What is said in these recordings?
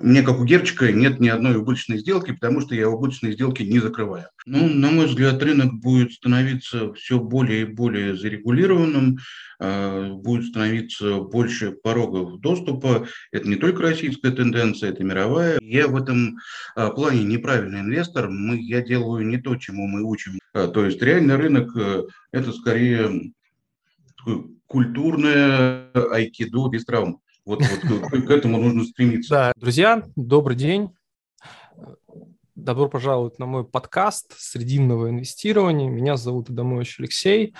Мне, как у Герчика, нет ни одной убыточной сделки, потому что я убыточные сделки не закрываю. Ну, на мой взгляд, рынок будет становиться все более и более зарегулированным, а, будет становиться больше порогов доступа. Это не только российская тенденция, это мировая. Я в этом а, плане неправильный инвестор. Мы, я делаю не то, чему мы учим. А, то есть реальный рынок это скорее культурное айкидо без травм. Вот, вот к, к этому нужно стремиться. Да, друзья, добрый день. Добро пожаловать на мой подкаст «Срединного инвестирования». Меня зовут Адамович Алексей.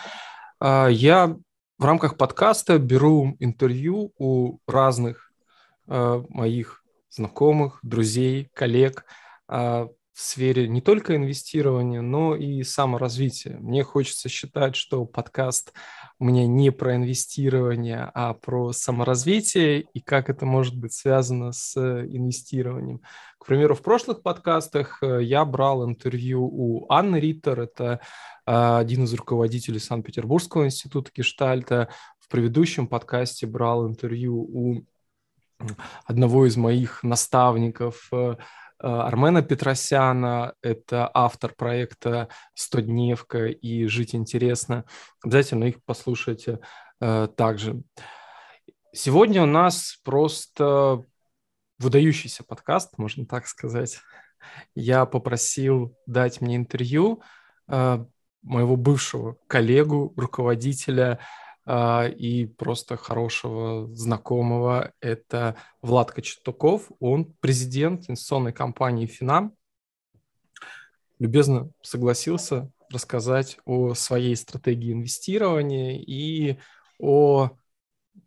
А, я в рамках подкаста беру интервью у разных а, моих знакомых, друзей, коллег а, сфере не только инвестирования, но и саморазвития. Мне хочется считать, что подкаст у меня не про инвестирование, а про саморазвитие и как это может быть связано с инвестированием. К примеру, в прошлых подкастах э, я брал интервью у Анны Риттер, это а, один из руководителей Санкт-Петербургского института Гештальта. В предыдущем подкасте брал интервью у одного из моих наставников э, Э, Армена Петросяна, это автор проекта «100-дневка» и «Жить интересно». Обязательно их послушайте э, также. Сегодня у нас просто выдающийся подкаст, можно так сказать. Я попросил дать мне интервью э, моего бывшего коллегу, руководителя и просто хорошего знакомого. Это Влад Кочетуков, он президент инвестиционной компании «Финам». Любезно согласился рассказать о своей стратегии инвестирования и о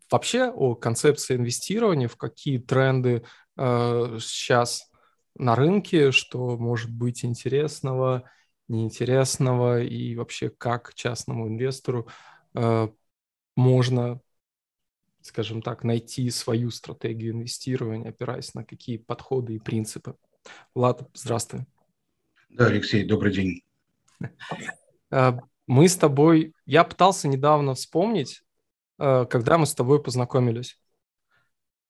вообще о концепции инвестирования, в какие тренды э, сейчас на рынке, что может быть интересного, неинтересного и вообще как частному инвестору э, можно, скажем так, найти свою стратегию инвестирования, опираясь на какие подходы и принципы. Влад, здравствуй. Да, Алексей, добрый день. Э, мы с тобой, я пытался недавно вспомнить, э, когда мы с тобой познакомились.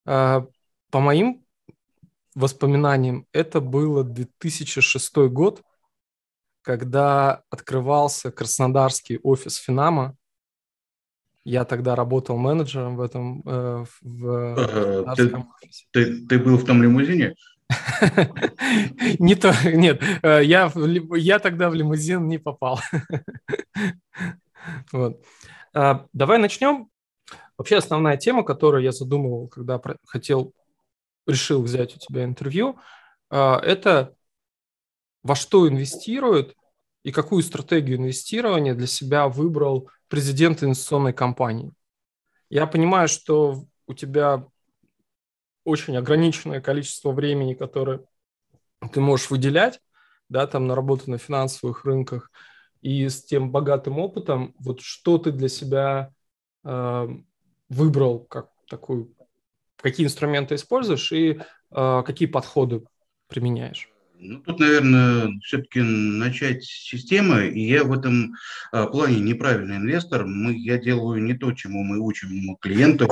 Э, по моим воспоминаниям, это было 2006 год, когда открывался краснодарский офис Финама, я тогда работал менеджером в этом э, в э, ты, ты, ты был в том лимузине? Не то, нет, э, я, я тогда в лимузин не попал. вот. А, давай начнем. Вообще основная тема, которую я задумывал, когда хотел, решил взять у тебя интервью, а, это во что инвестируют и какую стратегию инвестирования для себя выбрал президент инвестиционной компании. Я понимаю, что у тебя очень ограниченное количество времени, которое ты можешь выделять, да, там на работу на финансовых рынках, и с тем богатым опытом, вот что ты для себя э, выбрал, как такую, какие инструменты используешь и э, какие подходы применяешь? Ну, тут, наверное, все-таки начать с системы, и я в этом а, плане неправильный инвестор. Мы, я делаю не то, чему мы учим клиентов,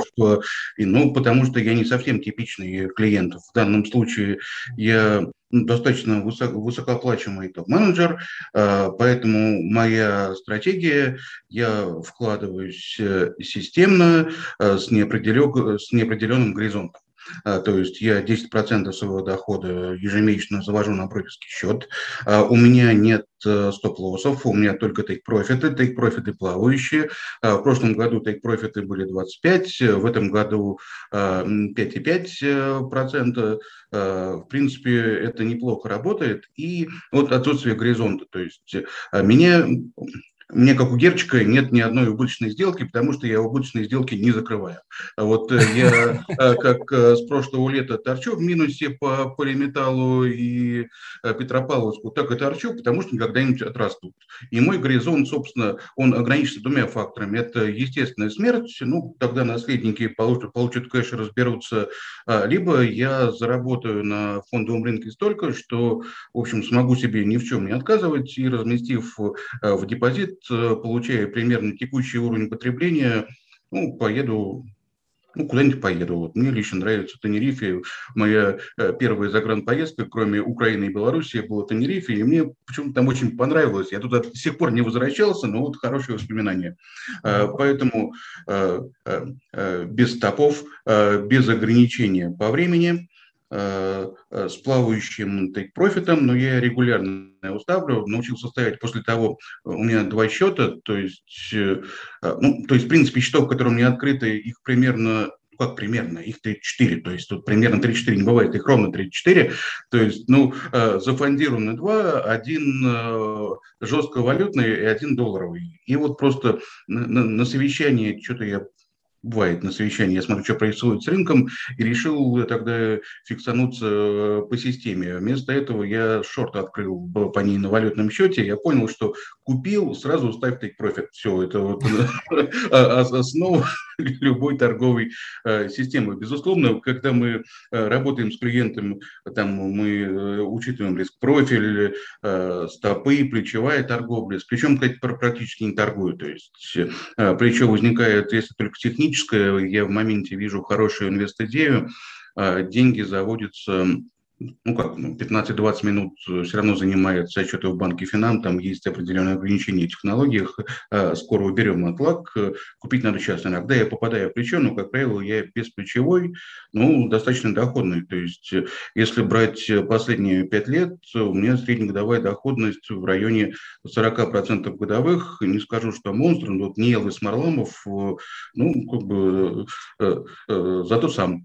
и, ну, потому что я не совсем типичный клиент. В данном случае я достаточно высоко, высокооплачиваемый топ-менеджер, а, поэтому моя стратегия, я вкладываюсь э, системно с, неопределен, с неопределенным горизонтом. А, то есть я 10% своего дохода ежемесячно завожу на брокерский счет. А, у меня нет э, стоп-лоссов, у меня только тейк-профиты, тейк-профиты плавающие. В прошлом году тейк-профиты были 25, в этом году 5,5%. В принципе, это неплохо работает. И вот отсутствие горизонта. То есть меня мне, как у Герчика, нет ни одной убыточной сделки, потому что я убыточные сделки не закрываю. А вот э, я, э, как э, с прошлого лета, торчу в минусе по полиметаллу и Петропавловску, так и торчу, потому что когда-нибудь отрастут. И мой горизонт, собственно, он ограничен двумя факторами. Это естественная смерть, ну, тогда наследники получат, получат кэш и разберутся, а, либо я заработаю на фондовом рынке столько, что, в общем, смогу себе ни в чем не отказывать и разместив в депозит получая примерно текущий уровень потребления, ну, поеду ну, куда-нибудь поеду. Вот мне лично нравится Тенерифе. Моя э, первая загранпоездка, кроме Украины и Беларуси, была Тенерифе, и мне почему-то там очень понравилось. Я туда до сих пор не возвращался, но вот хорошие воспоминания. Э, поэтому э, без стопов, без ограничения по времени, с плавающим тейк-профитом, но я регулярно его ставлю, научился ставить после того, у меня два счета, то есть, ну, то есть, в принципе, счетов, которые у меня открыты, их примерно ну, как примерно, их 34, то есть тут примерно 34, не бывает их ровно 34, то есть, ну, зафондированы два, один жестко валютный и один долларовый. И вот просто на, на, на совещании что-то я бывает на совещании, я смотрю, что происходит с рынком, и решил тогда фиксануться э, по системе. Вместо этого я шорт открыл по ней на валютном счете, я понял, что купил, сразу ставь take profit. Все, это вот а, основа любой торговой э, системы. Безусловно, когда мы э, работаем с клиентом, там мы учитываем риск-профиль, стопы, плечевая торговля. С плечом, кстати, практически не торгую. То есть плечо возникает, если только техническое, я в моменте вижу хорошую инвест-идею, а, деньги заводятся ну как, 15-20 ну, минут э, все равно занимает отчеты в банке Финам, там есть определенные ограничения в технологиях, а, скоро уберем отлак, э, купить надо сейчас. Иногда я попадаю в плечо, но, как правило, я бесплечевой, ну, достаточно доходный. То есть, э, если брать последние 5 лет, у меня среднегодовая доходность в районе 40% годовых. Не скажу, что монстр, но вот не Элвис Марламов, ну, как бы, зато сам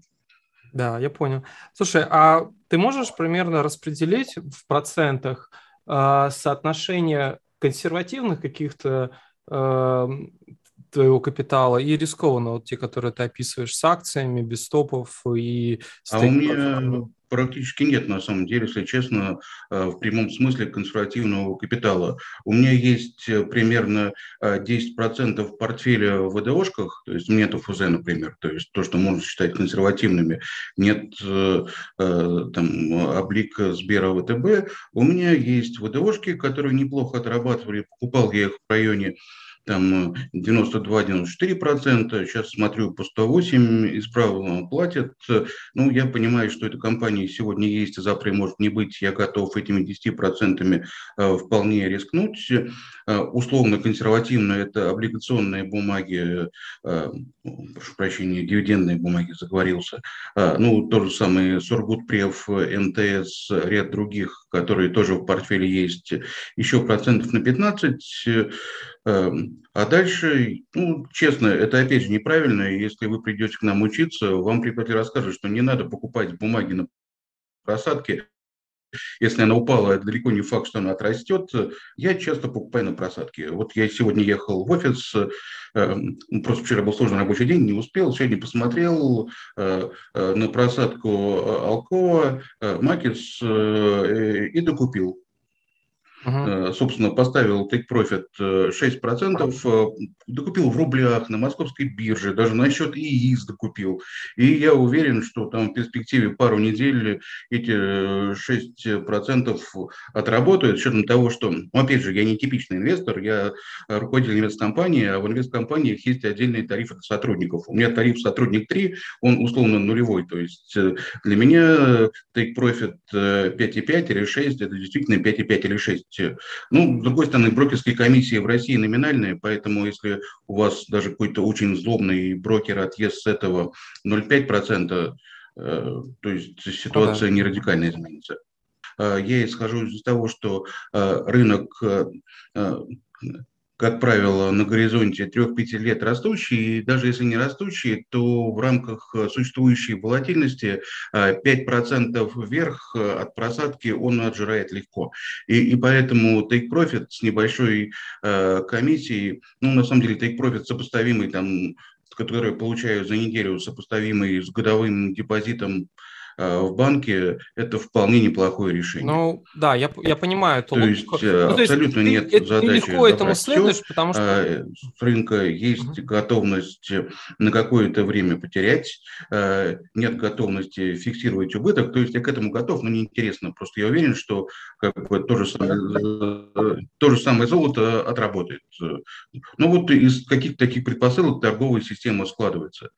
да, я понял. Слушай, а ты можешь примерно распределить в процентах э, соотношение консервативных каких-то э, твоего капитала и рискованного, вот те, которые ты описываешь с акциями, без стопов и... А у меня практически нет, на самом деле, если честно, э, в прямом смысле консервативного капитала. У меня есть э, примерно 10% э, портфеля в ВДОшках, то есть нет ФЗ, например, то есть то, что можно считать консервативными, нет там облика Сбера ВТБ. У меня есть ВДОшки, которые неплохо отрабатывали, покупал я их в районе там 92-94%, сейчас смотрю по 108 исправно платят. Ну, я понимаю, что эта компания сегодня есть, а завтра может не быть, я готов этими 10% э, вполне рискнуть. Э, условно консервативно это облигационные бумаги, э, прошу прощения, дивидендные бумаги, заговорился. Ну, то же самое Сургутпрев, МТС, ряд других, которые тоже в портфеле есть, еще процентов на 15 Эм, а дальше, ну, честно, это опять же неправильно. Если вы придете к нам учиться, вам преподаватель расскажет, что не надо покупать бумаги на просадке. Если она упала, это далеко не факт, что она отрастет. Я часто покупаю на просадке. Вот я сегодня ехал в офис, эм, просто вчера был сложный рабочий день, не успел. Сегодня посмотрел э, э, на просадку э, Алкова, Макис и докупил. Uh-huh. Собственно, поставил take profit 6%, uh-huh. докупил в рублях на московской бирже, даже на счет ИИС докупил. И я уверен, что там в перспективе пару недель эти 6% отработают, с учетом того, что, опять же, я не типичный инвестор, я руководитель инвесткомпании, а в инвесткомпаниях есть отдельные тарифы для сотрудников. У меня тариф сотрудник 3, он условно нулевой, то есть для меня take profit 5,5 или 6, это действительно 5,5 или 6 есть, ну, с другой стороны, брокерские комиссии в России номинальные, поэтому если у вас даже какой-то очень злобный брокер отъест с этого 0,5%, э, то есть ситуация ну, да. не радикально изменится. Э, я исхожу из того, что э, рынок как правило, на горизонте 3-5 лет растущий, и даже если не растущий, то в рамках существующей волатильности 5% а, вверх от просадки он отжирает легко. И, и поэтому take profit с небольшой э, комиссией, ну, на самом деле take profit сопоставимый там который получаю за неделю, сопоставимый с годовым депозитом в банке, это вполне неплохое решение. Ну, да, я, я понимаю эту То есть ну, то абсолютно есть, нет ты, задачи ты легко этому следуешь, потому что... А, с рынка есть угу. готовность на какое-то время потерять, а, нет готовности фиксировать убыток, то есть я к этому готов, но неинтересно. Просто я уверен, что как бы, то, же самое, то же самое золото отработает. Ну вот из каких-то таких предпосылок торговая система складывается.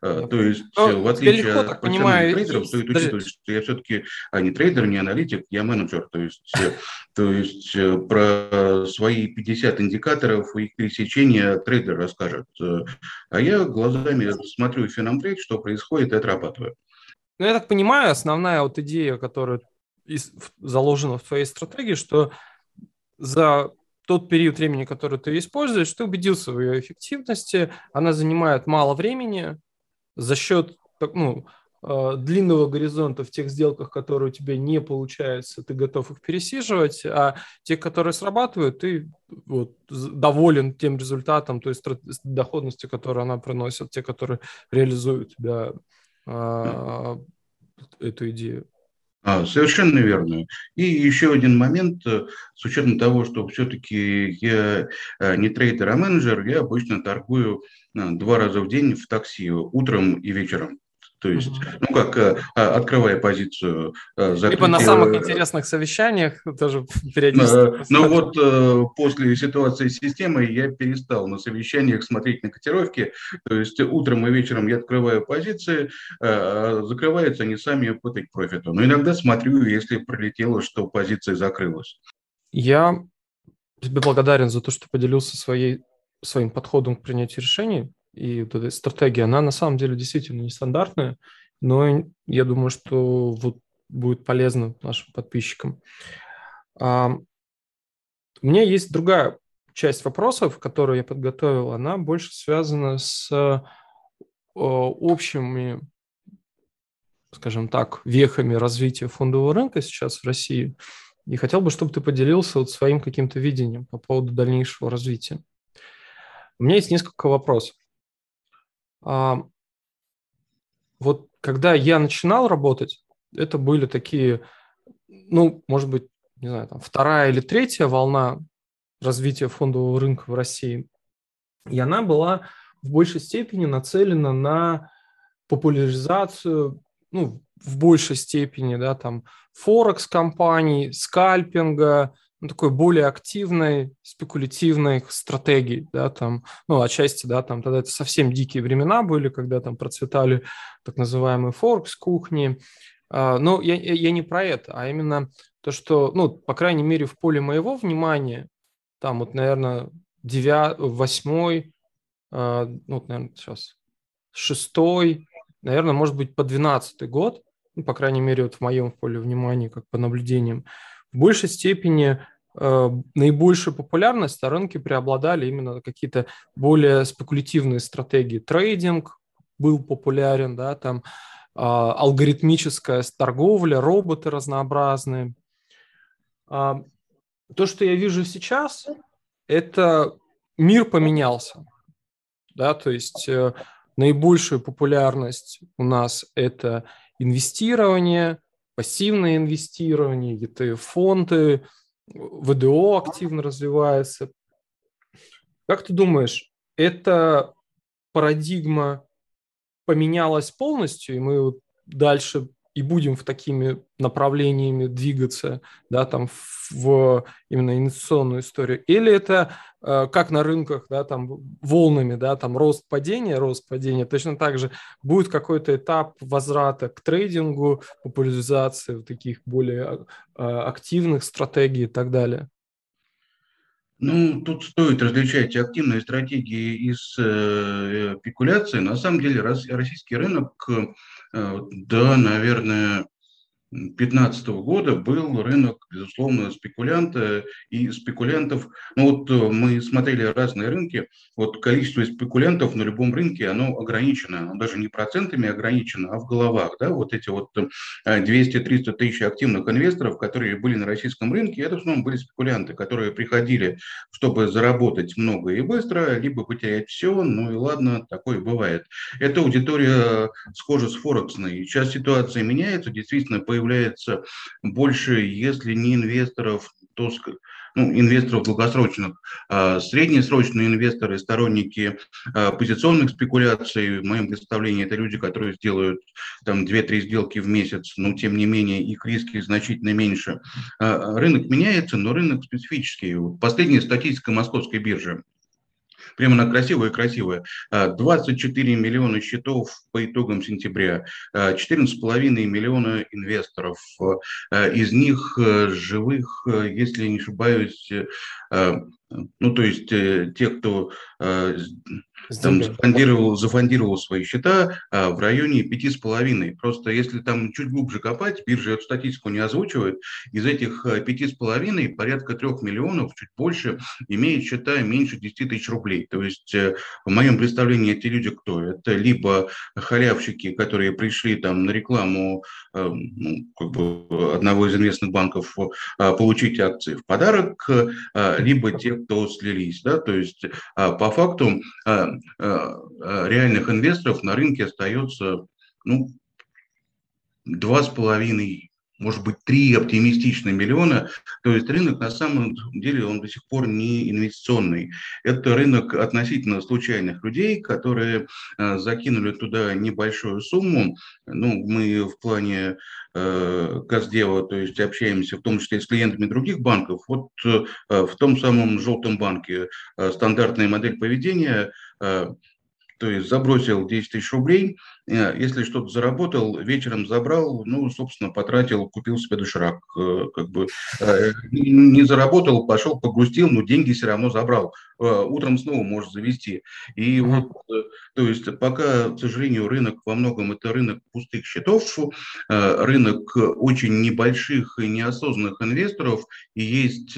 А, то есть, Но ну, в отличие от понимаю, трейдеров, стоит учитывать, Даже... что я все-таки а не трейдер, не аналитик, я менеджер. То есть, э, то есть э, про свои 50 индикаторов и их пересечения трейдер расскажет. Э, а я глазами смотрю FinamTrade, что происходит, и отрабатываю. Ну, я так понимаю, основная вот идея, которая заложена в твоей стратегии, что за тот период времени, который ты используешь, ты убедился в ее эффективности, она занимает мало времени за счет ну, э, длинного горизонта в тех сделках, которые у тебя не получается, ты готов их пересиживать, а те, которые срабатывают, ты вот, доволен тем результатом, то есть доходностью, которую она приносит, те, которые реализуют у тебя э, эту идею. А, совершенно верно. И еще один момент, э, с учетом того, что все-таки я э, не трейдер, а менеджер, я обычно торгую э, два раза в день в такси, утром и вечером. То есть, ну как, э, а, открывая позицию э, закрытия... Либо на самых интересных совещаниях тоже периодически. Но вот э, после ситуации с системой я перестал на совещаниях смотреть на котировки. То есть утром и вечером я открываю позиции, а закрываются они сами по take профиту. Но иногда смотрю, если пролетело, что позиция закрылась. Я тебе благодарен за то, что поделился своей, своим подходом к принятию решений и вот эта стратегия, она на самом деле действительно нестандартная, но я думаю, что вот будет полезно нашим подписчикам. А, у меня есть другая часть вопросов, которую я подготовил, она больше связана с э, общими, скажем так, вехами развития фондового рынка сейчас в России. И хотел бы, чтобы ты поделился вот своим каким-то видением по поводу дальнейшего развития. У меня есть несколько вопросов. А, вот когда я начинал работать, это были такие, ну, может быть, не знаю, там вторая или третья волна развития фондового рынка в России. И она была в большей степени нацелена на популяризацию, ну, в большей степени, да, там, форекс-компаний, скальпинга, ну, такой более активной, спекулятивной стратегии, да, там, ну, отчасти, да, там, тогда это совсем дикие времена были, когда там процветали так называемые форекс-кухни, а, но я, я не про это, а именно то, что, ну, по крайней мере, в поле моего внимания, там вот, наверное, девятый, восьмой, а, ну, вот, наверное, сейчас, шестой, наверное, может быть, по двенадцатый год, ну, по крайней мере, вот в моем поле внимания, как по наблюдениям, в большей степени э, наибольшую популярность на рынке преобладали именно какие-то более спекулятивные стратегии. Трейдинг был популярен, да, там э, алгоритмическая торговля, роботы разнообразные. Э, то, что я вижу сейчас, это мир поменялся. Да, то есть э, наибольшую популярность у нас это инвестирование, пассивное инвестирование, ETF-фонды, ВДО активно развивается. Как ты думаешь, эта парадигма поменялась полностью, и мы дальше и будем в такими направлениями двигаться, да, там в именно инвестиционную историю, или это как на рынках, да, там волнами, да, там рост падения, рост падения, точно так же будет какой-то этап возврата к трейдингу, популяризации таких более э, активных стратегий и так далее. Ну, тут стоит различать активные стратегии из э, спекуляции. На самом деле российский рынок Э, да, наверное, 2015 года был рынок, безусловно, спекулянта и спекулянтов. Ну вот э, мы смотрели разные рынки, вот количество спекулянтов на любом рынке, оно ограничено, оно даже не процентами ограничено, а в головах. Да? Вот эти вот 200-300 э, тысяч активных инвесторов, которые были на российском рынке, это в основном были спекулянты, которые приходили, чтобы заработать много и быстро, либо потерять все, ну и ладно, такое бывает. Эта аудитория схожа с Форексной. Сейчас ситуация меняется, действительно, по появляется больше, если не инвесторов, то ну, инвесторов долгосрочных, а среднесрочные инвесторы, сторонники а, позиционных спекуляций, в моем представлении, это люди, которые сделают там 2-3 сделки в месяц, но тем не менее их риски значительно меньше. А, рынок меняется, но рынок специфический. Последняя статистика московской биржи Прямо на красивое-красивое. 24 миллиона счетов по итогам сентября, 14,5 миллиона инвесторов. Из них живых, если не ошибаюсь, ну, то есть те, кто там зафондировал, зафондировал свои счета а, в районе пяти с половиной. Просто если там чуть глубже копать, биржа эту статистику не озвучивает, из этих а, пяти с половиной порядка трех миллионов, чуть больше, имеют счета меньше 10 тысяч рублей. То есть э, в моем представлении эти люди кто? Это либо халявщики, которые пришли там на рекламу э, ну, как бы одного из известных банков э, получить акции в подарок, либо те, кто слились. Да? То есть по факту э, реальных инвесторов на рынке остается ну, два с половиной, может быть, три оптимистичных миллиона. То есть рынок на самом деле он до сих пор не инвестиционный. Это рынок относительно случайных людей, которые э, закинули туда небольшую сумму. Ну, мы в плане э, Газдева, то есть общаемся в том числе с клиентами других банков. Вот э, в том самом желтом банке э, стандартная модель поведения – Э, то есть забросил 10 тысяч рублей, э, если что-то заработал, вечером забрал, ну, собственно, потратил, купил себе доширак, э, как бы не заработал, пошел, погрустил, но деньги все равно забрал. Утром снова может завести. И вот, то есть пока, к сожалению, рынок во многом это рынок пустых счетов, рынок очень небольших и неосознанных инвесторов, и есть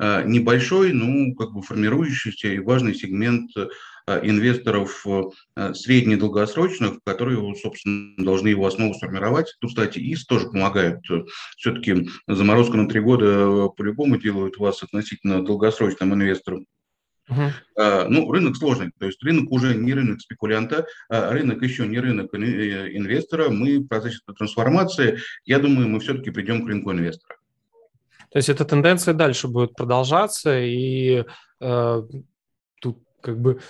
небольшой, ну, как бы формирующийся и важный сегмент Э, инвесторов э, средне-долгосрочных, которые, собственно, должны его основу сформировать. Тут, кстати, ИС тоже помогает. Все-таки заморозка на три года э, по-любому делают вас относительно долгосрочным инвестором. Uh-huh. Ну, рынок сложный, то есть рынок уже не рынок спекулянта, а рынок еще не рынок инвестора. Мы в процессе трансформации, я думаю, мы все-таки придем к рынку инвестора. То есть эта тенденция дальше будет продолжаться, и э, тут как бы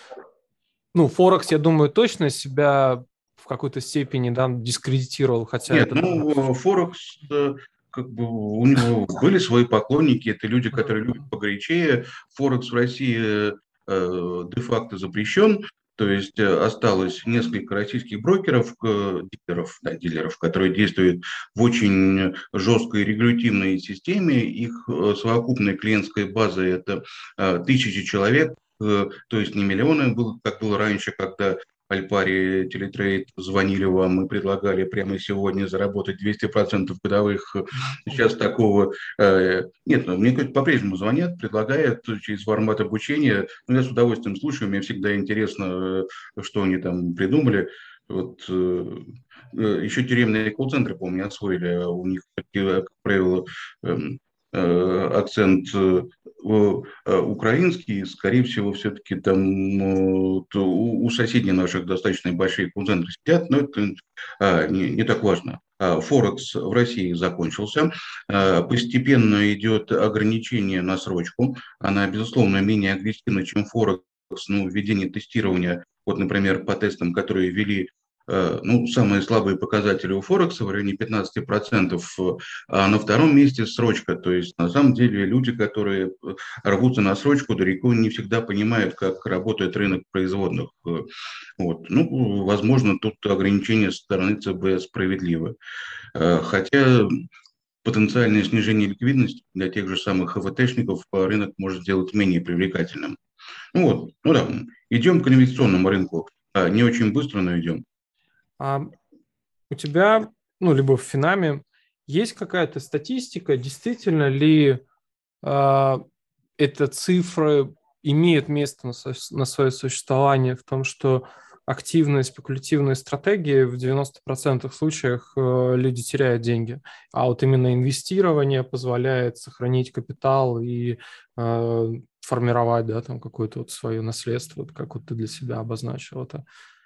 ну, Форекс, я думаю, точно себя в какой-то степени да, дискредитировал, хотя... Нет, это... ну, Форекс, как бы у него были свои поклонники, это люди, которые любят погорячее. Форекс в России э, де-факто запрещен, то есть э, осталось несколько российских брокеров, э, дилеров, да, дилеров, которые действуют в очень жесткой регулятивной системе. Их э, совокупная клиентская база – это тысячи человек, Э, то есть не миллионы, как было раньше, когда Альпари, Телетрейд звонили вам и предлагали прямо сегодня заработать 200% годовых. Сейчас такого э, нет. Но мне по-прежнему звонят, предлагают через формат обучения. Но я с удовольствием слушаю, мне всегда интересно, э, что они там придумали. Вот, еще тюремные колл-центры, помню, освоили. У них, как правило, эм, акцент Э, украинский, скорее всего, все-таки там у, соседей наших достаточно большие концентры сидят, но это а, не, так важно. А, Форекс в России закончился. А, постепенно идет ограничение на срочку. Она, безусловно, менее агрессивна, чем Форекс, ну, введение тестирования, вот, например, по тестам, которые ввели Э, ну, самые слабые показатели у Форекса в районе 15%, а на втором месте срочка. То есть, на самом деле, люди, которые э, рвутся на срочку, далеко не всегда понимают, как работает рынок производных. Э, вот. Ну, возможно, тут ограничения со стороны ЦБ справедливы. Хотя потенциальное снижение ликвидности для тех же самых ХВТшников рынок может сделать менее привлекательным. Ну вот, ну да, идем к инвестиционному рынку. Не очень быстро, но идем. А у тебя, ну, либо в Финаме, есть какая-то статистика, действительно ли э, эта цифра имеет место на, на свое существование в том, что активные спекулятивные стратегии в 90% случаях э, люди теряют деньги, а вот именно инвестирование позволяет сохранить капитал и э, формировать, да, там какое-то вот свое наследство, вот как вот ты для себя обозначил это.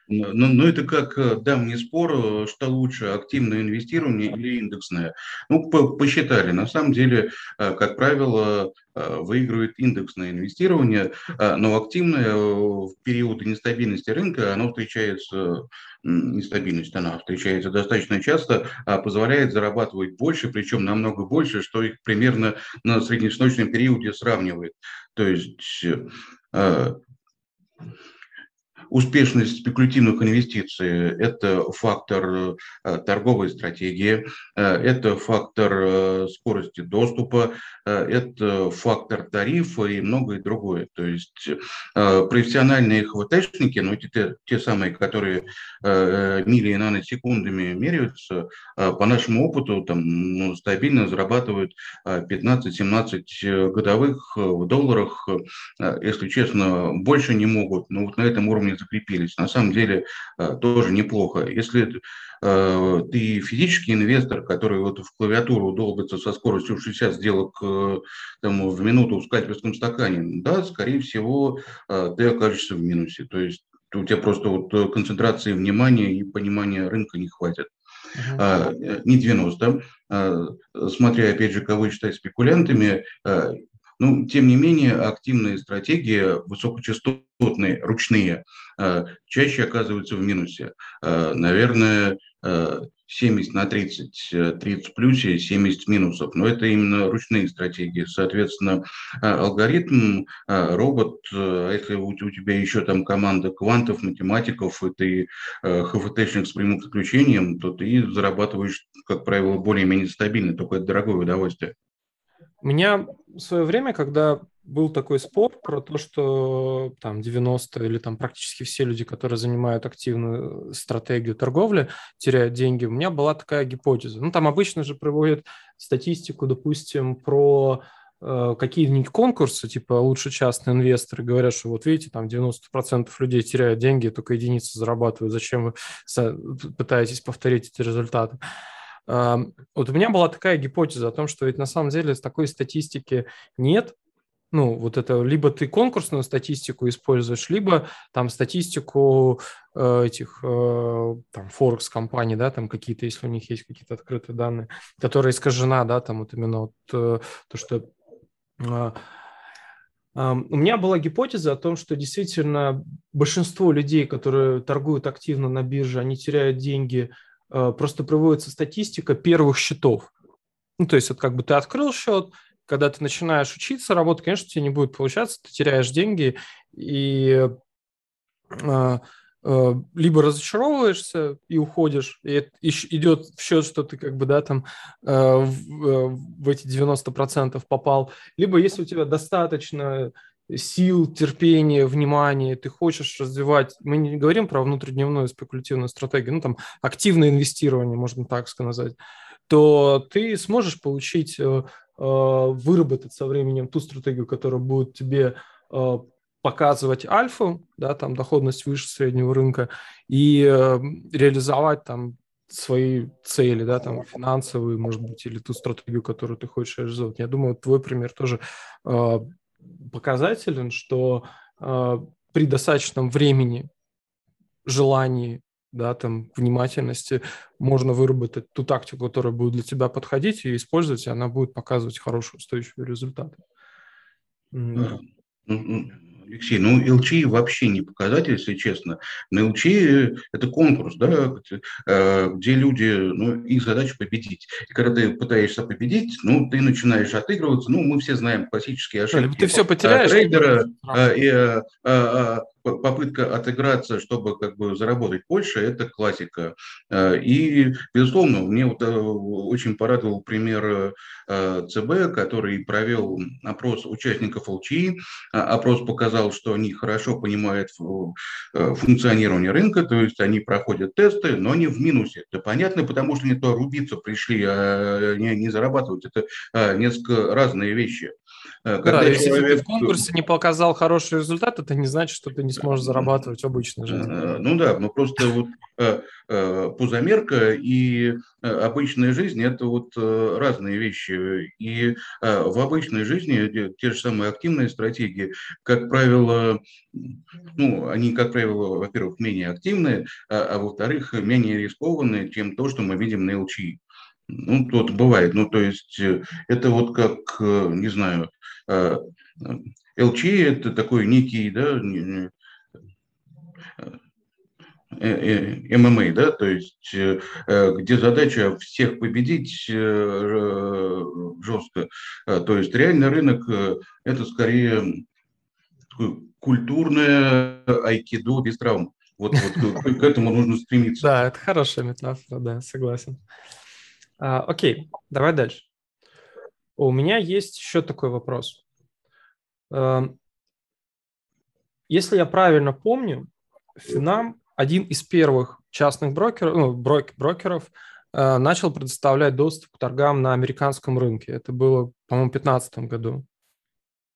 Ну, ну, это как э, давний спор, э, что лучше, активное инвестирование или индексное. Ну, по посчитали. На самом деле, э, как правило, выигрывает индексное инвестирование, но активное в периоды нестабильности рынка, оно встречается, нестабильность, она встречается достаточно часто, а позволяет зарабатывать больше, причем намного больше, что их примерно на среднесрочном периоде сравнивает. То есть Успешность спекулятивных инвестиций – это фактор э, торговой стратегии, э, это фактор э, скорости доступа, это фактор тарифа и многое другое. То есть профессиональные ХВТшники, ну, те, те самые, которые мили и наносекундами меряются, по нашему опыту там, ну, стабильно зарабатывают 15-17 годовых в долларах, если честно, больше не могут, но вот на этом уровне закрепились. На самом деле э, тоже неплохо. Если э, ты физический инвестор, который вот в клавиатуру долбится со скоростью 60 сделок э, там, в минуту в скальперском стакане, да, скорее всего, ты окажешься в минусе. То есть у тебя просто вот концентрации внимания и понимания рынка не хватит. Uh-huh. Не 90. Смотря, опять же, кого считать спекулянтами, ну, тем не менее, активные стратегии, высокочастотные, ручные, э, чаще оказываются в минусе. Э, наверное, 70 э, на 30, 30 в плюсе, 70 минусов. Но это именно ручные стратегии. Соответственно, алгоритм, робот, если у тебя еще там команда квантов, математиков, и ты ХФТшник с прямым подключением, то ты зарабатываешь, как правило, более-менее стабильно, только это дорогое удовольствие. У меня в свое время, когда был такой спор про то, что там 90 или там практически все люди, которые занимают активную стратегию торговли, теряют деньги, у меня была такая гипотеза. Ну, там обычно же проводят статистику, допустим, про э, какие-нибудь конкурсы, типа лучше частные инвесторы, говорят, что вот видите, там 90% людей теряют деньги, только единицы зарабатывают, зачем вы пытаетесь повторить эти результаты. Вот у меня была такая гипотеза о том, что ведь на самом деле такой статистики нет, ну, вот это либо ты конкурсную статистику используешь, либо там статистику э, этих э, там Форекс компаний, да, там какие-то, если у них есть какие-то открытые данные, которые искажена, да, там вот именно вот э, то, что э, у меня была гипотеза о том, что действительно большинство людей, которые торгуют активно на бирже, они теряют деньги просто проводится статистика первых счетов. Ну, то есть, вот как бы ты открыл счет, когда ты начинаешь учиться работать, конечно, тебе не будет получаться, ты теряешь деньги и э, э, либо разочаровываешься и уходишь, и идет в счет, что ты как бы, да, там в, в эти 90% попал, либо если у тебя достаточно сил, терпения, внимания, ты хочешь развивать, мы не говорим про внутридневную спекулятивную стратегию, ну там активное инвестирование, можно так сказать, то ты сможешь получить, э, э, выработать со временем ту стратегию, которая будет тебе э, показывать альфу, да, там доходность выше среднего рынка, и реализовать там свои цели, да, там финансовые, может быть, или ту стратегию, которую ты хочешь реализовать. Я думаю, твой пример тоже показателен, что э, при достаточном времени, желании, да, там, внимательности можно выработать ту тактику, которая будет для тебя подходить и использовать, и она будет показывать хорошие устойчивые результаты. Алексей, ну LG вообще не показатель, если честно. На LG это конкурс, да, э, где люди, ну, их задача победить. И когда ты пытаешься победить, ну, ты начинаешь отыгрываться, ну, мы все знаем классические ошибки. Ты все потеряешь. Трейдера, и, попытка отыграться, чтобы как бы заработать больше, это классика. Э, и, безусловно, мне вот э, очень порадовал пример э, ЦБ, который провел опрос участников ЛЧИ. Опрос показал, что они хорошо понимают функционирование рынка, то есть они проходят тесты, но они в минусе. Это понятно, потому что они то рубиться пришли, а не, не зарабатывать. Это несколько разные вещи. Когда да, человек... если ты в конкурсе не показал хороший результат, это не значит, что ты не сможешь зарабатывать в обычной жизни. Э, ну да, ну просто вот э, э, пузомерка и обычная жизнь – это вот разные вещи. И в обычной жизни те же самые активные стратегии, как правило, ну, они, как правило, во-первых, менее активные, а, а во-вторых, менее рискованные, чем то, что мы видим на LCI. Ну, тут бывает. Ну, то есть это вот как, не знаю, LCI – это такой некий, да, Э, э, ММА, да, то есть э, где задача всех победить жестко. То есть реальный рынок – это скорее культурное айкидо без травм. Вот, вот к, к этому нужно стремиться. Да, это хорошая метафора, да, согласен. А, окей, давай дальше. У меня есть еще такой вопрос. Эм, если я правильно помню, Финам один из первых частных брокеров, ну, брок, брокеров э, начал предоставлять доступ к торгам на американском рынке. Это было, по-моему, в 2015 году.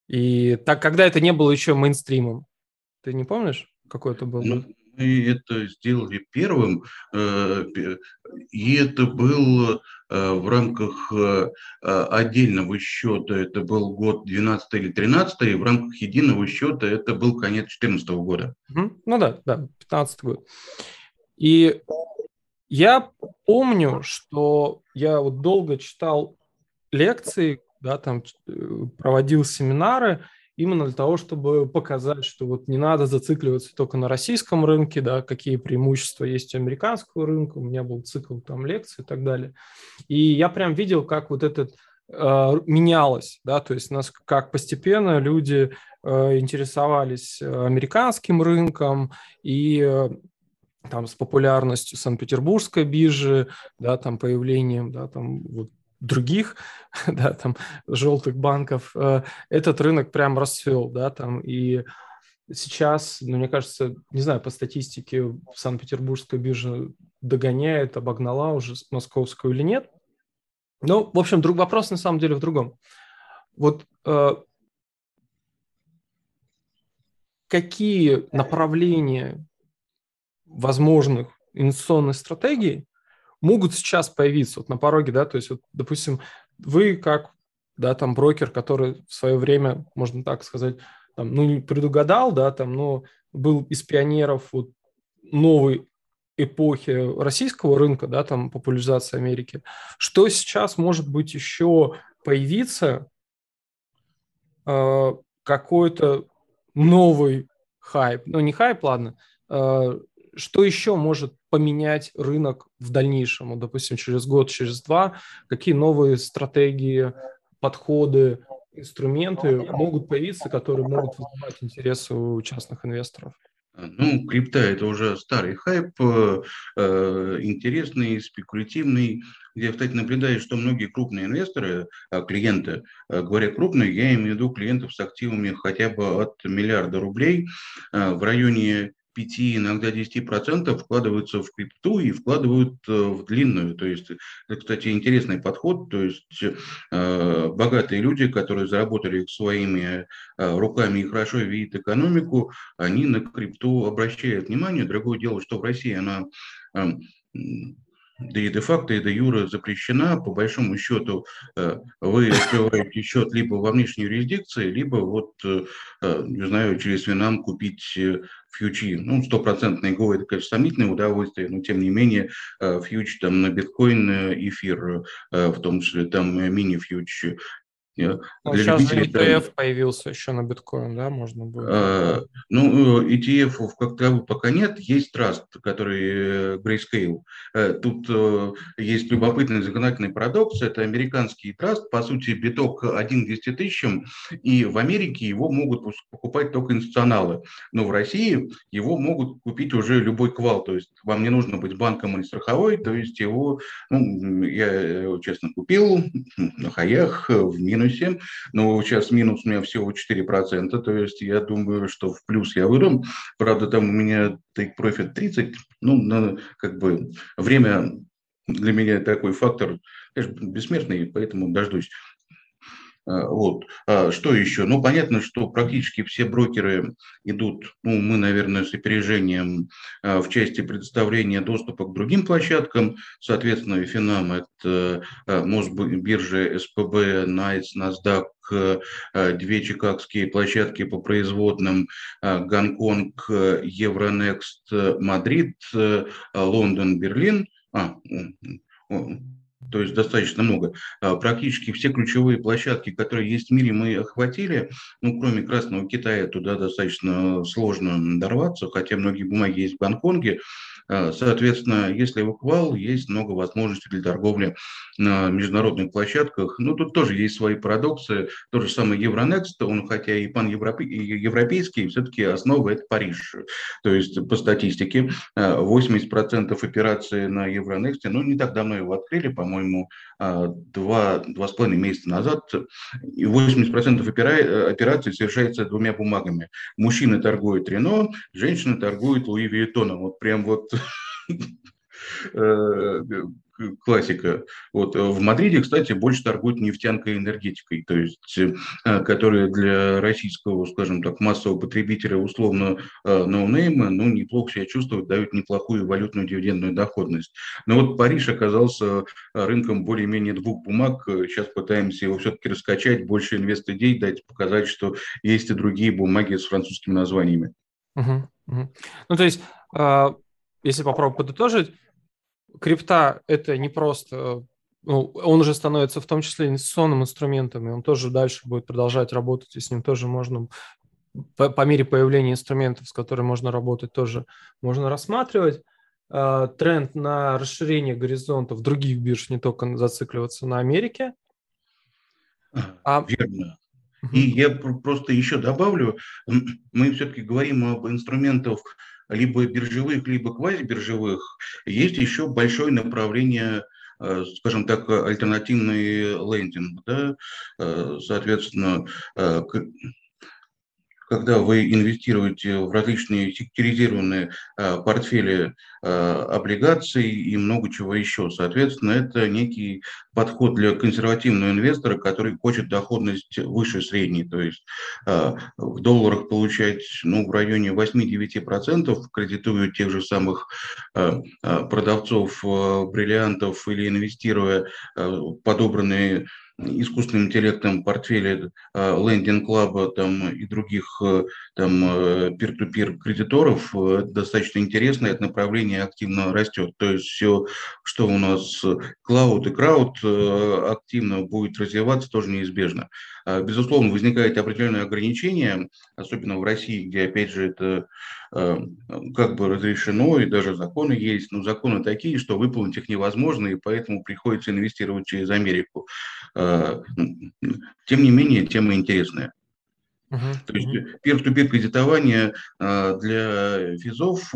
И так, когда это не было еще мейнстримом. Ты не помнишь, какой это был? Ну, мы это сделали первым, э, и это был э, в рамках э, отдельного счета, это был год 12 или 13, и в рамках единого счета это был конец 2014 года. Ну да, да, 15 год. И я помню, что я вот долго читал лекции, да, там проводил семинары, именно для того, чтобы показать, что вот не надо зацикливаться только на российском рынке, да, какие преимущества есть у американского рынка, у меня был цикл там лекций и так далее. И я прям видел, как вот этот э, менялось, да, то есть нас как постепенно люди э, интересовались американским рынком и э, там с популярностью Санкт-Петербургской биржи, да, там появлением, да, там вот других, да, там, желтых банков, э, этот рынок прям расцвел, да, там, и сейчас, ну, мне кажется, не знаю, по статистике Санкт-Петербургская биржа догоняет, обогнала уже московскую или нет. Ну, в общем, друг, вопрос на самом деле в другом. Вот э, какие направления возможных инвестиционных стратегий могут сейчас появиться вот на пороге, да, то есть, вот, допустим, вы как, да, там брокер, который в свое время, можно так сказать, там, ну, не предугадал, да, там, но был из пионеров вот новой эпохи российского рынка, да, там, популяризации Америки, что сейчас может быть еще появиться э, какой-то новый хайп, ну, не хайп, ладно, э, что еще может поменять рынок в дальнейшем, допустим, через год, через два, какие новые стратегии, подходы, инструменты могут появиться, которые могут вызывать интерес у частных инвесторов? Ну, крипта – это уже старый хайп, э, э, интересный, спекулятивный. Я, кстати, наблюдаю, что многие крупные инвесторы, э, клиенты, э, говоря крупные, я имею в виду клиентов с активами хотя бы от миллиарда рублей э, в районе 5, иногда 10% вкладываются в крипту и вкладывают э, в длинную. То есть, это, кстати, интересный подход. То есть, э, богатые люди, которые заработали своими э, руками и хорошо видят экономику, они на крипту обращают внимание. Другое дело, что в России она эм, да и де-факто, и де-юре запрещена. По большому счету э, вы открываете счет либо во внешней юрисдикции, либо вот, э, э, не знаю, через Винам купить фьючи. Ну, стопроцентный го – это, конечно, сомнительное удовольствие, но, тем не менее, фьюч там на биткоин, эфир, в том числе там мини-фьюч ну, сейчас же ETF да, появился еще на биткоин, да, можно будет? А, ну, ETF как таковых пока нет, есть траст, который э, Grayscale. Э, тут э, есть любопытный законодательный парадокс, это американский траст, по сути, биток один 200 тысячам, и в Америке его могут покупать только институционалы, но в России его могут купить уже любой квал, то есть вам не нужно быть банком или страховой, то есть его, ну, я честно купил на хаях в минус минусе, но сейчас минус у меня всего 4%, то есть я думаю, что в плюс я выйду. Правда, там у меня take profit 30, ну, на, как бы время для меня такой фактор, конечно, бессмертный, поэтому дождусь. А, вот. А что еще? Ну, понятно, что практически все брокеры идут, ну, мы, наверное, с опережением а, в части предоставления доступа к другим площадкам. Соответственно, Финам – это Мосбиржа, СПБ, НАЙЦ, NASDAQ, две чикагские площадки по производным, Гонконг, Euronext, Мадрид, Лондон, Берлин. А, то есть достаточно много. А, практически все ключевые площадки, которые есть в мире, мы охватили. Ну, кроме Красного Китая, туда достаточно сложно дорваться, хотя многие бумаги есть в Гонконге. Соответственно, если вы квал, есть много возможностей для торговли на международных площадках. Ну, тут тоже есть свои парадоксы. Тот же самый Евронекст, он хотя и паневропейский, все-таки основа – это Париж. То есть, по статистике, 80% операций на Евронексте, ну, не так давно его открыли, по-моему, два, два с половиной месяца назад, и 80% операций совершается двумя бумагами. Мужчины торгуют Рено, женщины торгуют Луи Виеттоном. Вот прям вот классика. Вот. Э, в Мадриде, кстати, больше торгуют нефтянкой и энергетикой, то есть, э, которые для российского, скажем так, массового потребителя условно э, ноунейма, ну, неплохо себя чувствуют, дают неплохую валютную дивидендную доходность. Но вот Париж оказался рынком более-менее двух бумаг. Сейчас пытаемся его все-таки раскачать, больше инвест-идей дать, показать, что есть и другие бумаги с французскими названиями. Угу, угу. Ну, то есть, если попробовать подытожить, крипта – это не просто ну, он уже становится в том числе инвестиционным инструментом, и он тоже дальше будет продолжать работать, и с ним тоже можно по, по мере появления инструментов, с которыми можно работать, тоже можно рассматривать. Э, тренд на расширение горизонтов других бирж, не только зацикливаться на Америке. А... Верно. И я просто еще добавлю, мы все-таки говорим об инструментах либо биржевых, либо квазибиржевых, есть еще большое направление э, скажем так, альтернативный лендинг. Да? Э, соответственно, э, когда вы инвестируете в различные секторизированные э, портфели э, облигаций и много чего еще. Соответственно, это некий подход для консервативного инвестора, который хочет доходность выше средней, то есть э, в долларах получать ну, в районе 8-9%, кредитуя тех же самых продавцов бриллиантов или инвестируя подобранные искусственным интеллектом портфели Lending Club там, и других э, там, peer-to-peer кредиторов достаточно интересно, это направление активно растет. То есть все, что у нас клауд и крауд э, активно будет развиваться, тоже неизбежно. А, безусловно, возникают определенные ограничения, особенно в России, где, опять же, это э, как бы разрешено, и даже законы есть, но законы такие, что выполнить их невозможно, и поэтому приходится инвестировать через Америку. А, тем не менее, тема интересная. Uh-huh. То есть peer-to-peer кредитование а, для физов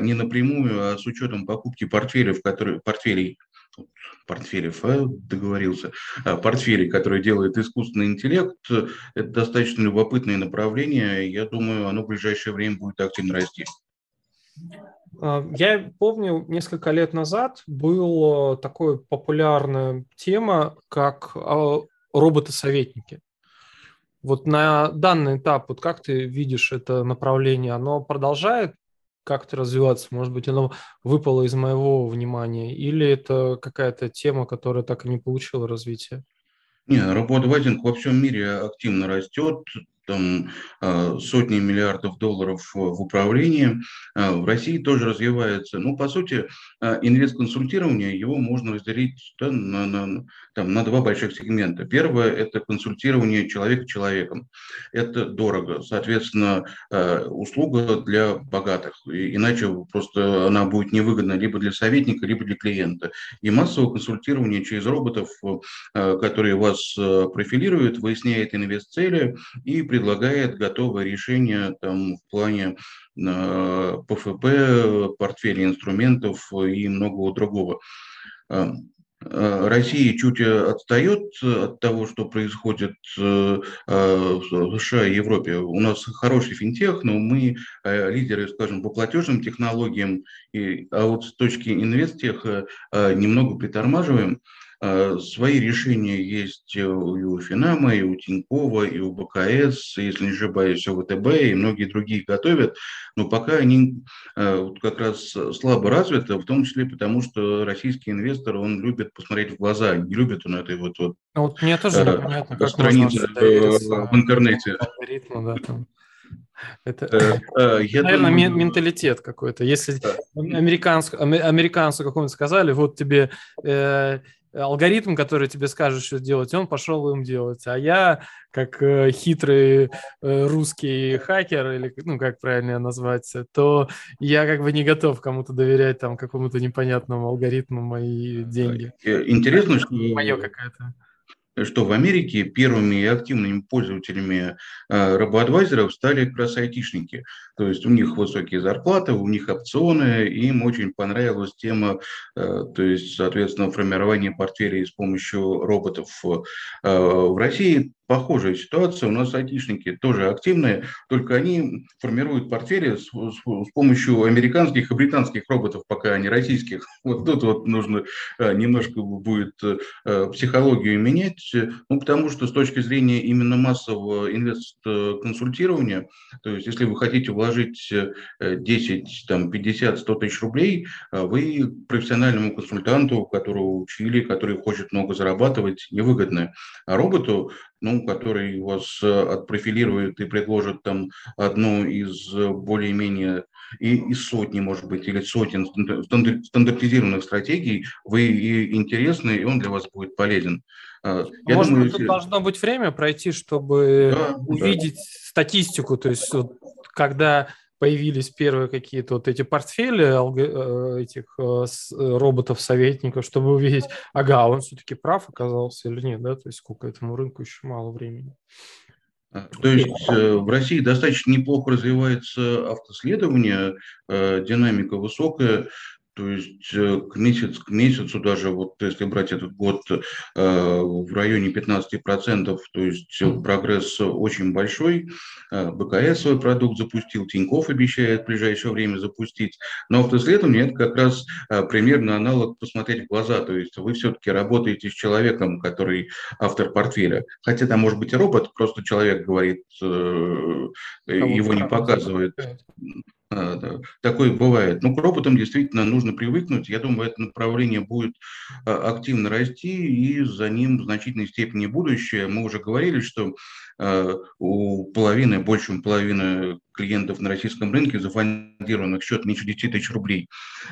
не напрямую, а с учетом покупки портфелей, которые, портфелей портфеле файл договорился, а, портфели, которые делает искусственный интеллект, это достаточно любопытное направление. Я думаю, оно в ближайшее время будет активно расти. А, я помню, несколько лет назад была такая популярная тема, как а, роботы-советники. Вот на данный этап, вот как ты видишь это направление, оно продолжает как-то развиваться? Может быть, оно выпало из моего внимания? Или это какая-то тема, которая так и не получила развития? Не, роботвайзинг во всем мире активно растет там а, сотни миллиардов долларов в управлении. А, в России тоже развивается. Ну, по сути, а, инвест-консультирование, его можно разделить да, на, на, там, на два больших сегмента. Первое – это консультирование человека человеком. Это дорого. Соответственно, услуга для богатых. Иначе просто она будет невыгодна либо для советника, либо для клиента. И массовое консультирование через роботов, которые вас профилируют, выясняет инвест-цели и предлагает готовое решение там, в плане э, ПФП, портфеля инструментов и многого другого. Э, э, Россия чуть отстает от того, что происходит в США и Европе. У нас хороший финтех, но мы лидеры, скажем, по платежным технологиям, а вот с точки инвестеха немного притормаживаем. А, свои решения есть и у Финама, и у Тинькова, и у БКС, если не ошибаюсь, у ВТБ, и многие другие готовят, но пока они а, вот как раз слабо развиты, в том числе потому, что российский инвестор, он любит посмотреть в глаза, не любит он этой вот, вот, а вот мне тоже непонятно, как страницы в интернете. Алгоритму, да, там. Это, э, э, я наверное, думаю... менталитет какой-то. Если американцу, американцу какому-то сказали, вот тебе э, алгоритм, который тебе скажет, что делать, он пошел им делать. А я, как э, хитрый э, русский хакер, или, ну, как правильно назвать, то я как бы не готов кому-то доверять там какому-то непонятному алгоритму мои деньги. Э, интересно, что... Мое какая-то что в Америке первыми и активными пользователями э, робоадвайзеров стали как раз айтишники. То есть у них высокие зарплаты, у них опционы, им очень понравилась тема, э, то есть, соответственно, формирование портфелей с помощью роботов. Э, в России похожая ситуация. У нас айтишники тоже активные, только они формируют портфели с, с, с помощью американских и британских роботов, пока не российских. Вот тут вот нужно э, немножко будет э, психологию менять, ну, потому что с точки зрения именно массового инвест-консультирования, то есть если вы хотите вложить 10, там, 50, 100 тысяч рублей, э, вы профессиональному консультанту, которого учили, который хочет много зарабатывать, невыгодны. А роботу ну, который вас э, отпрофилирует и предложит там одну из э, более-менее и из сотни, может быть, или сотен стандартизированных стратегий, вы и интересны, и он для вас будет полезен. А, я может думаю, быть, должно быть время пройти, чтобы да, увидеть да. статистику, то есть вот, когда появились первые какие-то вот эти портфели э, этих э, э, роботов-советников, чтобы увидеть, ага, он все-таки прав оказался или нет, да, то есть сколько этому рынку еще мало времени. А, то есть в России достаточно неплохо развивается автоследование, динамика высокая, то есть э, к, месяц, к месяцу даже, вот если брать этот год э, в районе 15%, то есть прогресс очень большой. Э, БКС свой продукт запустил, Тиньков обещает в ближайшее время запустить. Но автоисследование – это как раз примерно аналог посмотреть в глаза. То есть вы все-таки работаете с человеком, который автор портфеля. Хотя там может быть и робот, просто человек говорит, его не показывает. А, такое бывает. Но ну, к роботам действительно нужно привыкнуть. Я думаю, это направление будет а, активно расти, и за ним в значительной степени будущее. Мы уже говорили, что а, у половины, больше половины клиентов на российском рынке зафондированных счет меньше 10 тысяч рублей.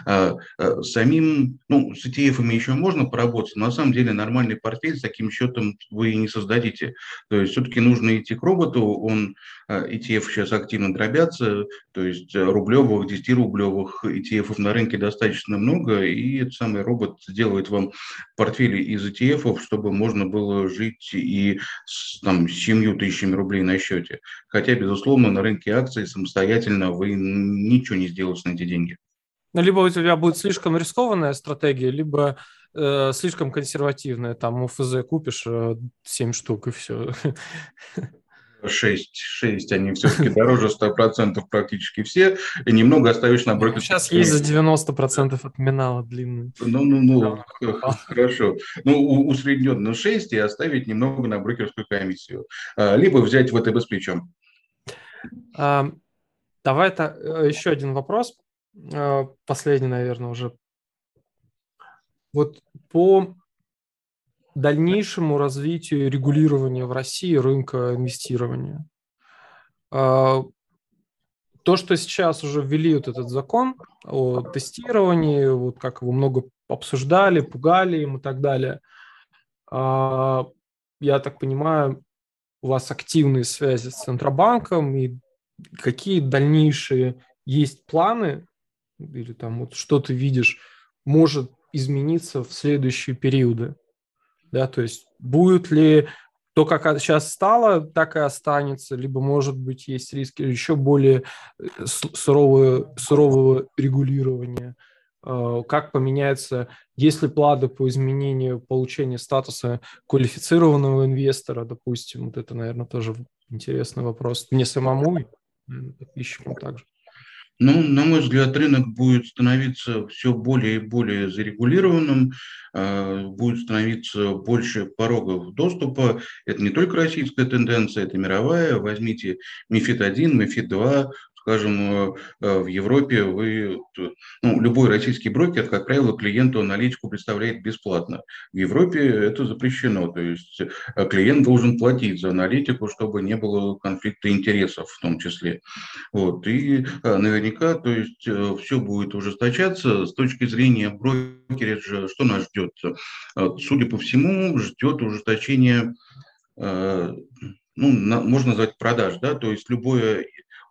А, а, самим, ну, с ETF еще можно поработать, но на самом деле нормальный портфель с таким счетом вы не создадите. То есть все-таки нужно идти к роботу, он, ETF сейчас активно дробятся, то есть рублевых, 10-рублевых ETF на рынке достаточно много, и этот самый робот сделает вам портфели из ETF, чтобы можно было жить и с, там, с 7 тысячами рублей на счете. Хотя, безусловно, на рынке акций самостоятельно вы ничего не сделаете на эти деньги. Ну, либо у тебя будет слишком рискованная стратегия, либо э, слишком консервативная. Там у ФЗ купишь э, 7 штук и все. 6, 6, они все-таки дороже 100% практически все, и немного оставишь на брокерском. Сейчас есть за 90% отминала длинную. Ну, ну, ну, хорошо. Ну, усредненно 6 и оставить немного на брокерскую комиссию. А, либо взять ВТБ с плечом. Давай это э, еще один вопрос. А, последний, наверное, уже. Вот по дальнейшему развитию регулирования в России рынка инвестирования. А, то, что сейчас уже ввели вот этот закон о тестировании, вот как его много обсуждали, пугали им и так далее, а, я так понимаю, у вас активные связи с Центробанком и какие дальнейшие есть планы или там вот что ты видишь может измениться в следующие периоды? да, то есть будет ли то, как сейчас стало, так и останется, либо, может быть, есть риски еще более э, сурового, сурового регулирования, как поменяется, есть ли планы по изменению получения статуса квалифицированного инвестора, допустим, вот это, наверное, тоже интересный вопрос, мне самому и подписчикам также. Ну, на мой взгляд, рынок будет становиться все более и более зарегулированным, а, будет становиться больше порогов доступа. Это не только российская тенденция, это мировая. Возьмите МИФИД-1, МИФИД-2, скажем, в Европе вы, ну, любой российский брокер, как правило, клиенту аналитику представляет бесплатно. В Европе это запрещено, то есть клиент должен платить за аналитику, чтобы не было конфликта интересов в том числе. Вот. И наверняка, то есть все будет ужесточаться с точки зрения брокериджа, что нас ждет? Судя по всему, ждет ужесточение ну, можно назвать продаж, да, то есть любое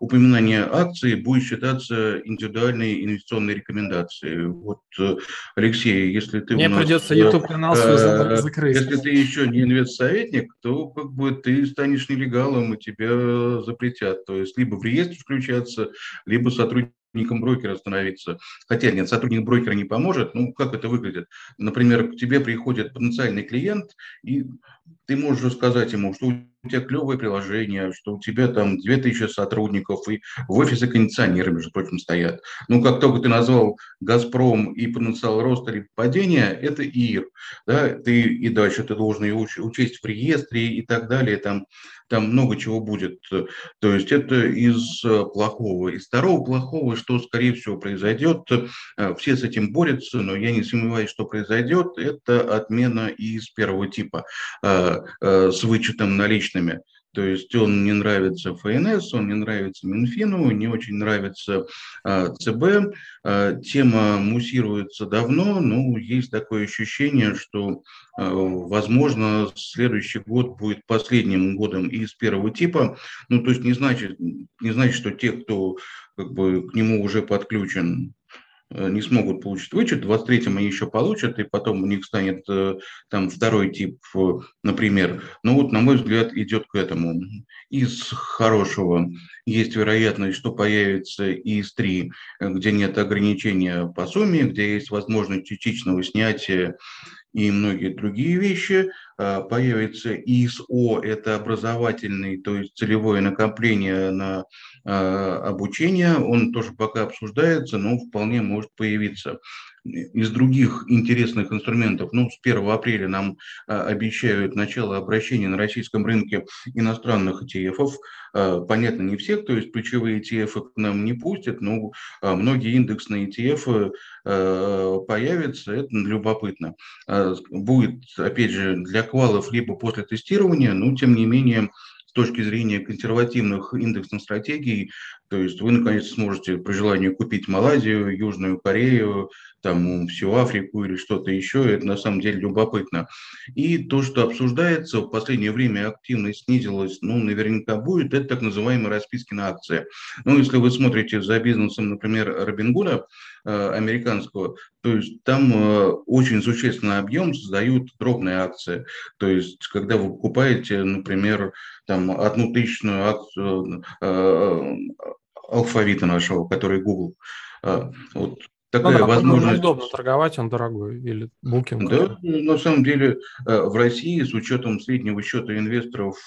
упоминание акции будет считаться индивидуальной инвестиционной рекомендацией. Вот, э, Алексей, если ты Мне нас, придется YouTube-канал э, закрыть. Если ты еще не инвестсоветник, то как бы ты станешь нелегалом и тебя запретят. То есть либо в реестр включаться, либо сотрудником брокера становиться. Хотя нет, сотрудник брокера не поможет. Ну, как это выглядит? Например, к тебе приходит потенциальный клиент, и ты можешь сказать ему, что у тебя клевое приложение, что у тебя там 2000 сотрудников, и в офисе кондиционеры, между прочим, стоят. Ну, как только ты назвал «Газпром» и потенциал роста или падения, это ИР. Да? Ты и дальше ты должен ее учесть в реестре и так далее. Там, там много чего будет. То есть это из плохого. Из второго плохого, что, скорее всего, произойдет, э, все с этим борются, но я не сомневаюсь, что произойдет, это отмена из первого типа э, э, с вычетом наличных различными. То есть он не нравится ФНС, он не нравится Минфину, не очень нравится а, ЦБ. А, тема муссируется давно, но есть такое ощущение, что, а, возможно, следующий год будет последним годом из первого типа. Ну, то есть не значит, не значит что те, кто как бы, к нему уже подключен, Э, не смогут получить вычет, в 23-м они еще получат, и потом у них станет э, там второй тип, э, например. Но вот, на мой взгляд, идет к этому. Из хорошего есть вероятность, что появится ИС-3, где нет ограничения по сумме, где есть возможность частичного снятия и многие другие вещи. Появится ИСО, это образовательный, то есть целевое накопление на а, обучения, он тоже пока обсуждается, но вполне может появиться. Из других интересных инструментов, ну, с 1 апреля нам а, обещают начало обращения на российском рынке иностранных ETF. А, понятно, не всех, то есть ключевые ETF к нам не пустят, но многие индексные ETF появятся, это любопытно. Будет, опять же, для квалов либо после тестирования, но тем не менее с точки зрения консервативных индексных стратегий, то есть вы наконец сможете при желании купить Малайзию, Южную Корею, там всю Африку или что-то еще, это на самом деле любопытно. И то, что обсуждается, в последнее время активность снизилась, ну, наверняка будет, это так называемые расписки на акции. Ну, если вы смотрите за бизнесом, например, Робингуда, э, американского, то есть там э, очень существенный объем создают дробные акции. То есть, когда вы покупаете, например, там одну тысячную акцию э, алфавита нашего, который Google. Вот такая ну, да, возможность. Удобно торговать, он дорогой или букинг. Да, на самом деле э, в России с учетом среднего счета инвесторов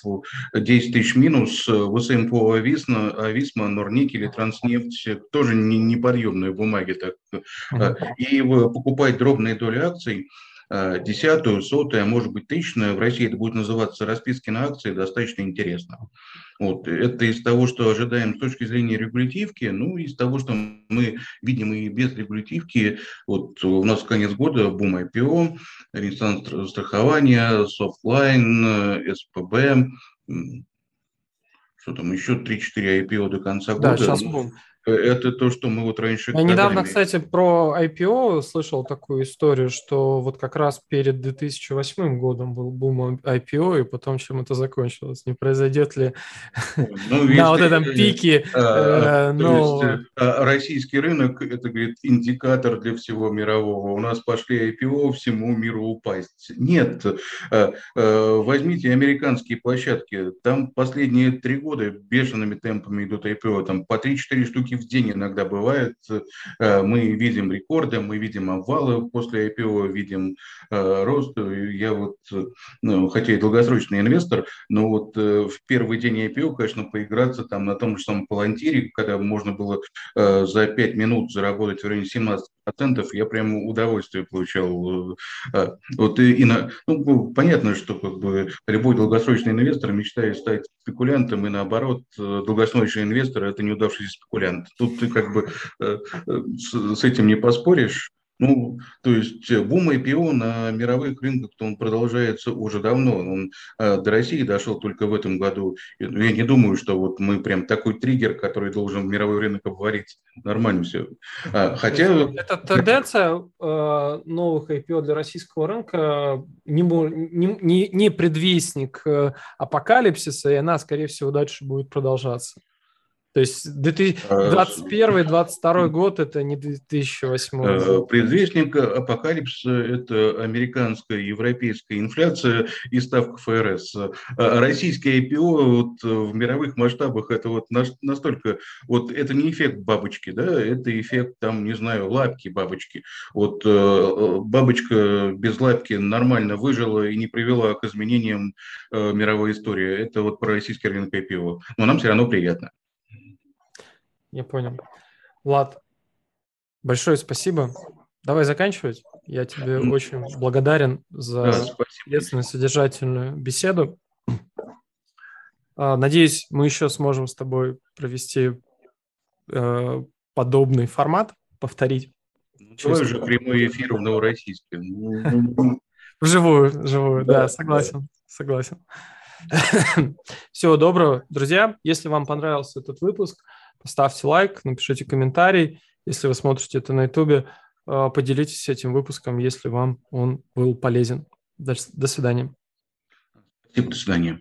10 тысяч минус в СМПО Ависма, Ависма, Норникель и Транснефть тоже не, неподъемные бумаги. Так. Uh-huh. И покупать дробные доли акций десятую, сотую, а может быть тысячную, в России это будет называться расписки на акции, достаточно интересно. Вот. Это из того, что ожидаем с точки зрения регулятивки, ну, из того, что мы видим и без регулятивки. Вот у нас конец года бум IPO, ренессанс страхования, софтлайн, СПБ, что там, еще 3-4 IPO до конца года. Да, сейчас бум. Это то, что мы вот раньше... Я недавно, кстати, про IPO слышал такую историю, что вот как раз перед 2008 годом был бум IPO, и потом чем это закончилось? Не произойдет ли ну, на вот этом пике? А, э, а, российский рынок – это, говорит, индикатор для всего мирового. У нас пошли IPO всему миру упасть. Нет. Возьмите американские площадки. Там последние три года бешеными темпами идут IPO. Там по 3-4 штуки в день иногда бывает. Э, мы видим рекорды, мы видим обвалы после IPO, видим э, рост. Я вот, ну, хотя и долгосрочный инвестор, но вот э, в первый день IPO, конечно, поиграться там на том же самом Палантире, когда можно было за 5 минут заработать в районе 17 процентов, я прям удовольствие получал. А, вот и, и на, ну, понятно, что как бы любой долгосрочный инвестор мечтает стать спекулянтом, и наоборот, долгосрочный инвестор – это неудавшийся спекулянт. Тут ты как бы с, с этим не поспоришь. Ну, то есть э, бум IPO на мировых рынках, то он продолжается уже давно. Он э, до России дошел только в этом году. Я не думаю, что вот мы прям такой триггер, который должен в мировой рынок обварить. Нормально все. А, хотя... Эта тенденция э, новых IPO для российского рынка не, не, не предвестник э, апокалипсиса, и она, скорее всего, дальше будет продолжаться. То есть 2021-2022 год – это не 2008 э. Предвестник апокалипсиса – это американская, европейская инфляция и ставка ФРС. А российские IPO вот в мировых масштабах – это вот настолько… Вот это не эффект бабочки, да, это эффект, там, не знаю, лапки бабочки. Вот э, бабочка без лапки нормально выжила и не привела к изменениям э, мировой истории. Это вот про российский рынок IPO. Но нам все равно приятно. Я понял. Влад, большое спасибо. Давай заканчивать. Я тебе очень благодарен за интересную, содержательную беседу. А, надеюсь, мы еще сможем с тобой провести э, подобный формат, повторить. Ну, давай уже прямой эфир в Новороссийске. Вживую, вживую, да, согласен, согласен. Всего доброго, друзья. Если вам понравился этот выпуск, Ставьте лайк, напишите комментарий. Если вы смотрите это на YouTube, э, поделитесь этим выпуском, если вам он был полезен. До, свидания. Спасибо, до свидания.